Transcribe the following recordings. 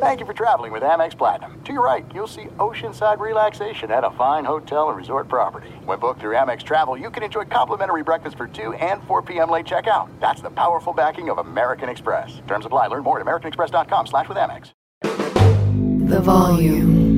Thank you for traveling with Amex Platinum. To your right, you'll see oceanside relaxation at a fine hotel and resort property. When booked through Amex Travel, you can enjoy complimentary breakfast for 2 and 4 p.m. late checkout. That's the powerful backing of American Express. Terms apply. Learn more at americanexpress.com slash with Amex. The volume.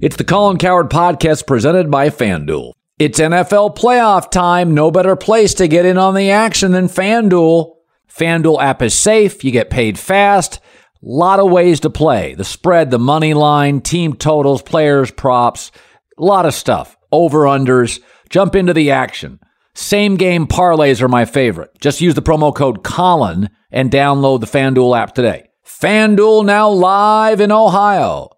It's the Colin Cowherd podcast presented by FanDuel. It's NFL playoff time. No better place to get in on the action than FanDuel. FanDuel app is safe. You get paid fast. lot of ways to play. The spread, the money line, team totals, players, props, a lot of stuff. Over unders. Jump into the action. Same game parlays are my favorite. Just use the promo code Colin and download the FanDuel app today. FanDuel now live in Ohio.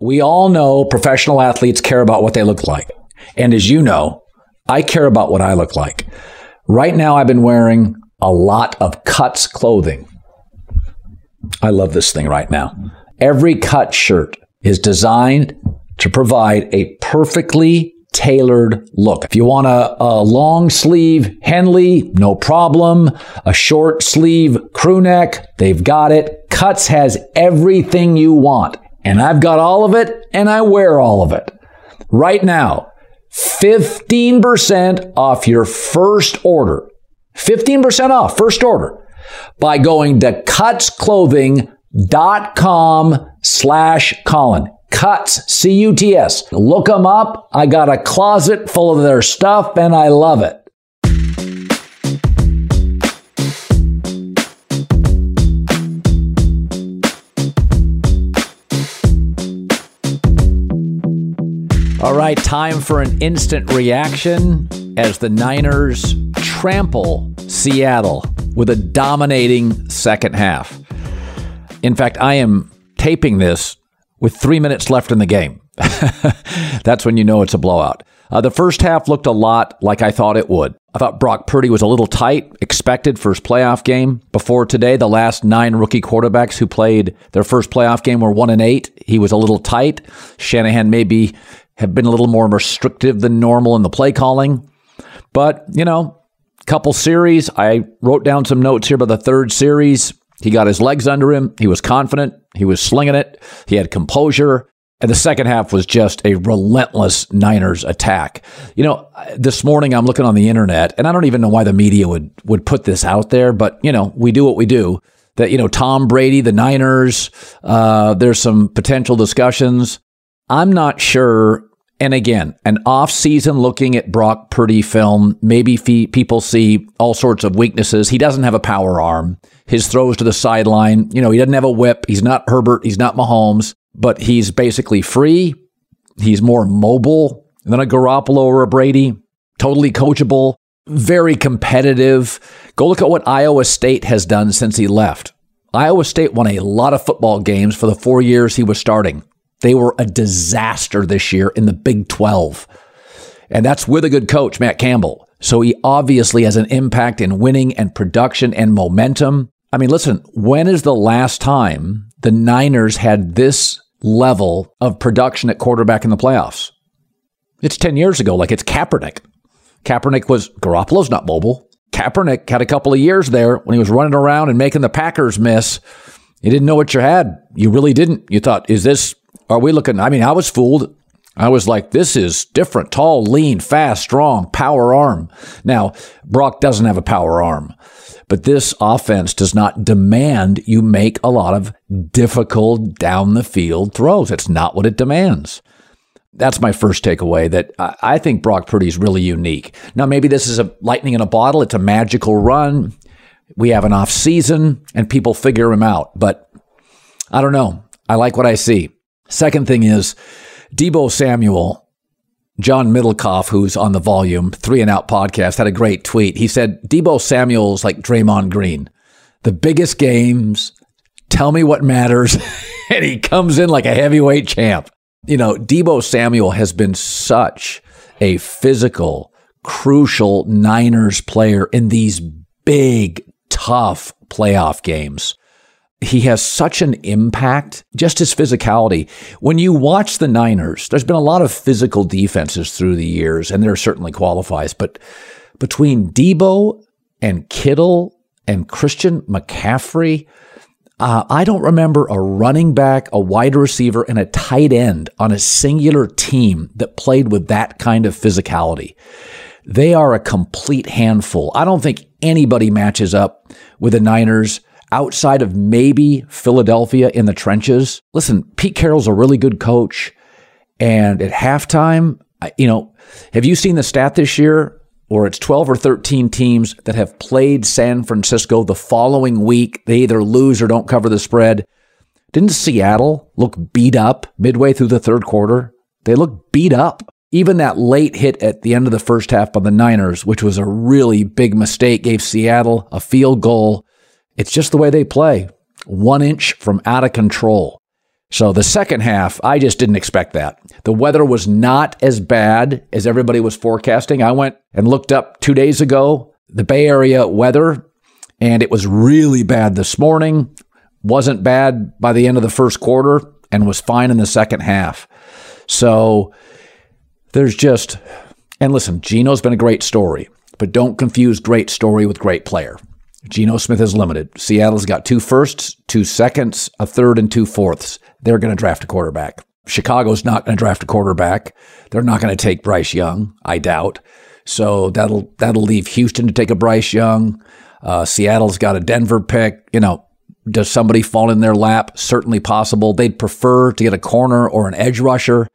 We all know professional athletes care about what they look like. And as you know, I care about what I look like. Right now, I've been wearing a lot of cuts clothing. I love this thing right now. Every cut shirt is designed to provide a perfectly tailored look. If you want a, a, long sleeve Henley, no problem. A short sleeve crew neck, they've got it. Cuts has everything you want. And I've got all of it and I wear all of it. Right now, 15% off your first order 15% off first order by going to cutsclothing.com slash Colin. Cuts, C-U-T-S. Look them up. I got a closet full of their stuff and I love it. All right, time for an instant reaction as the Niners trample Seattle with a dominating second half. In fact, I am taping this with three minutes left in the game. That's when you know it's a blowout. Uh, the first half looked a lot like I thought it would. I thought Brock Purdy was a little tight, expected first playoff game. Before today, the last nine rookie quarterbacks who played their first playoff game were one and eight. He was a little tight. Shanahan maybe have been a little more restrictive than normal in the play calling. But, you know, couple series. I wrote down some notes here about the third series. He got his legs under him. He was confident. He was slinging it. He had composure. And the second half was just a relentless Niners attack. You know, this morning I'm looking on the internet, and I don't even know why the media would would put this out there, but you know, we do what we do. That you know, Tom Brady, the Niners. Uh, there's some potential discussions. I'm not sure and again, an off-season looking at Brock Purdy film, maybe fee- people see all sorts of weaknesses. He doesn't have a power arm. His throws to the sideline, you know, he doesn't have a whip. He's not Herbert. He's not Mahomes, but he's basically free. He's more mobile than a Garoppolo or a Brady. Totally coachable, very competitive. Go look at what Iowa State has done since he left. Iowa State won a lot of football games for the four years he was starting. They were a disaster this year in the Big 12. And that's with a good coach, Matt Campbell. So he obviously has an impact in winning and production and momentum. I mean, listen, when is the last time the Niners had this level of production at quarterback in the playoffs? It's 10 years ago, like it's Kaepernick. Kaepernick was, Garoppolo's not mobile. Kaepernick had a couple of years there when he was running around and making the Packers miss. You didn't know what you had. You really didn't. You thought, is this are we looking? I mean, I was fooled. I was like, this is different. Tall, lean, fast, strong, power arm. Now, Brock doesn't have a power arm, but this offense does not demand you make a lot of difficult down the field throws. It's not what it demands. That's my first takeaway that I think Brock Purdy is really unique. Now, maybe this is a lightning in a bottle. It's a magical run. We have an off season and people figure him out, but I don't know. I like what I see. Second thing is Deebo Samuel, John Middlekauff, who's on the volume three and out podcast, had a great tweet. He said, Deebo Samuel's like Draymond Green. The biggest games, tell me what matters. and he comes in like a heavyweight champ. You know, Deebo Samuel has been such a physical, crucial Niners player in these big, tough playoff games he has such an impact, just his physicality. When you watch the Niners, there's been a lot of physical defenses through the years, and there certainly qualifies. But between Deebo and Kittle and Christian McCaffrey, Uh, I don't remember a running back, a wide receiver, and a tight end on a singular team that played with that kind of physicality. They are a complete handful. I don't think anybody matches up with the Niners outside of maybe Philadelphia in the trenches. Listen, Pete Carroll's a really good coach. And at halftime, you know, have you seen the stat this year? Or it's 12 or 13 teams that have played San Francisco the following week. They either lose or don't cover the spread. Didn't Seattle look beat up midway through the third quarter? They look beat up. Even that late hit at the end of the first half by the Niners, which was a really big mistake, gave Seattle a field goal. It's just the way they play. One inch from out of control. So the second half, I just didn't expect that. The weather was not as bad as everybody was forecasting. I went and looked up two days ago the Bay Area weather, and it was really bad this morning. Wasn't bad by the end of the first quarter, and was fine in the second half. So there's just, and listen, Geno's been a great story, but don't confuse great story with great player. Geno Smith is limited. Seattle's got two firsts, two seconds, a third, and two fourths. They're going to draft a quarterback. Chicago's not going to draft a quarterback. They're not going to take Bryce Young, I doubt. So that'll that'll leave Houston to take a Bryce Young. Uh, Seattle's got a Denver pick. You know, does somebody fall in their lap? Certainly possible. They'd prefer to get a corner or an edge rusher.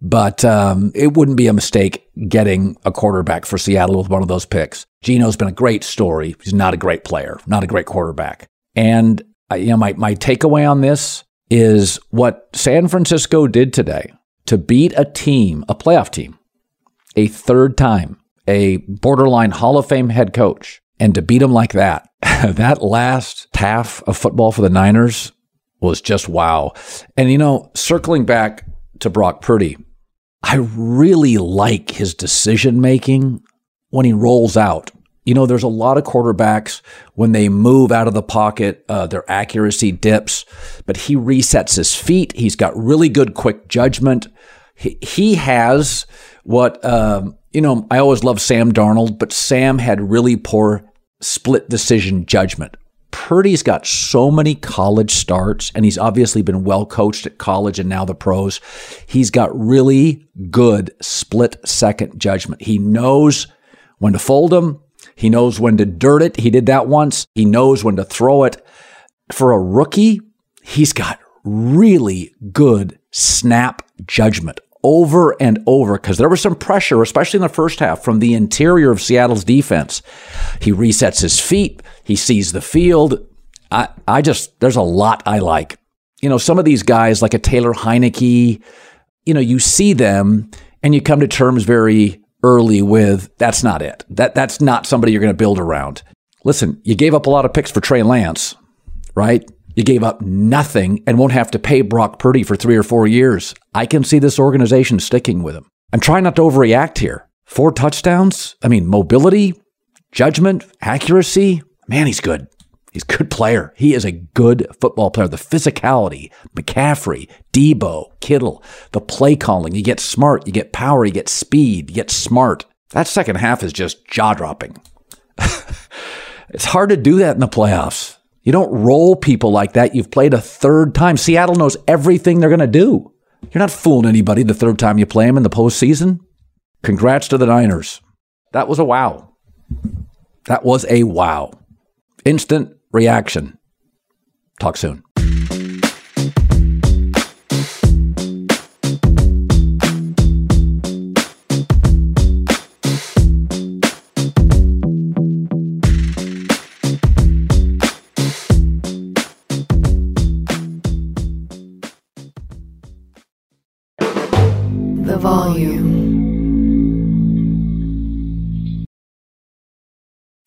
But um, it wouldn't be a mistake getting a quarterback for Seattle with one of those picks. Geno's been a great story. He's not a great player, not a great quarterback. And uh, you know, my my takeaway on this is what San Francisco did today to beat a team, a playoff team, a third time, a borderline Hall of Fame head coach, and to beat them like that. that last half of football for the Niners was just wow. And you know, circling back to Brock Purdy, I really like his decision making when he rolls out. You know, there's a lot of quarterbacks when they move out of the pocket, uh, their accuracy dips, but he resets his feet. He's got really good quick judgment. He, he has what, um, you know, I always love Sam Darnold, but Sam had really poor split decision judgment. Purdy's got so many college starts, and he's obviously been well coached at college and now the pros. He's got really good split second judgment. He knows when to fold them, he knows when to dirt it. He did that once. He knows when to throw it. For a rookie, he's got really good snap judgment over and over because there was some pressure, especially in the first half, from the interior of Seattle's defense. He resets his feet, he sees the field. I, I just, there's a lot I like. You know, some of these guys, like a Taylor Heinicke, you know, you see them and you come to terms very early with that's not it. That that's not somebody you're going to build around. Listen, you gave up a lot of picks for Trey Lance, right? You gave up nothing and won't have to pay Brock Purdy for three or four years. I can see this organization sticking with him. I'm trying not to overreact here. Four touchdowns. I mean, mobility, judgment, accuracy. Man, he's good. He's a good player. He is a good football player. The physicality, McCaffrey, Deebo, Kittle, the play calling. You get smart, you get power, you get speed, you get smart. That second half is just jaw dropping. it's hard to do that in the playoffs. You don't roll people like that. You've played a third time. Seattle knows everything they're going to do. You're not fooling anybody the third time you play them in the postseason. Congrats to the Niners. That was a wow. That was a wow. Instant reaction. Talk soon.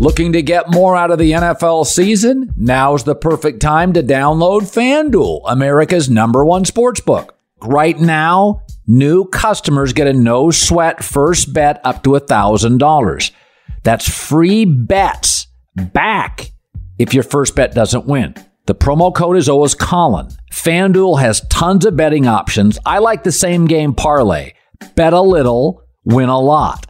Looking to get more out of the NFL season? Now's the perfect time to download FanDuel, America's number one sports book. Right now, new customers get a no sweat first bet up to $1,000. That's free bets back if your first bet doesn't win. The promo code is always Colin. FanDuel has tons of betting options. I like the same game parlay. Bet a little, win a lot.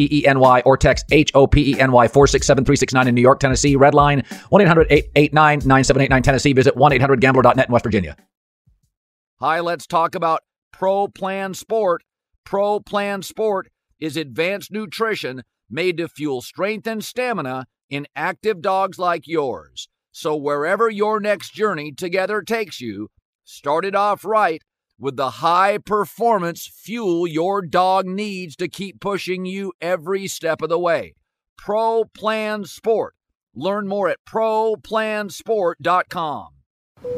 P E N Y or text H O P E N Y 467 in New York, Tennessee. Red line 1 800 889 9789 Tennessee. Visit 1 800 gambler.net in West Virginia. Hi, let's talk about Pro Plan Sport. Pro Plan Sport is advanced nutrition made to fuel strength and stamina in active dogs like yours. So, wherever your next journey together takes you, start it off right with the high performance fuel your dog needs to keep pushing you every step of the way. Pro Plan Sport. Learn more at ProPlansport.com.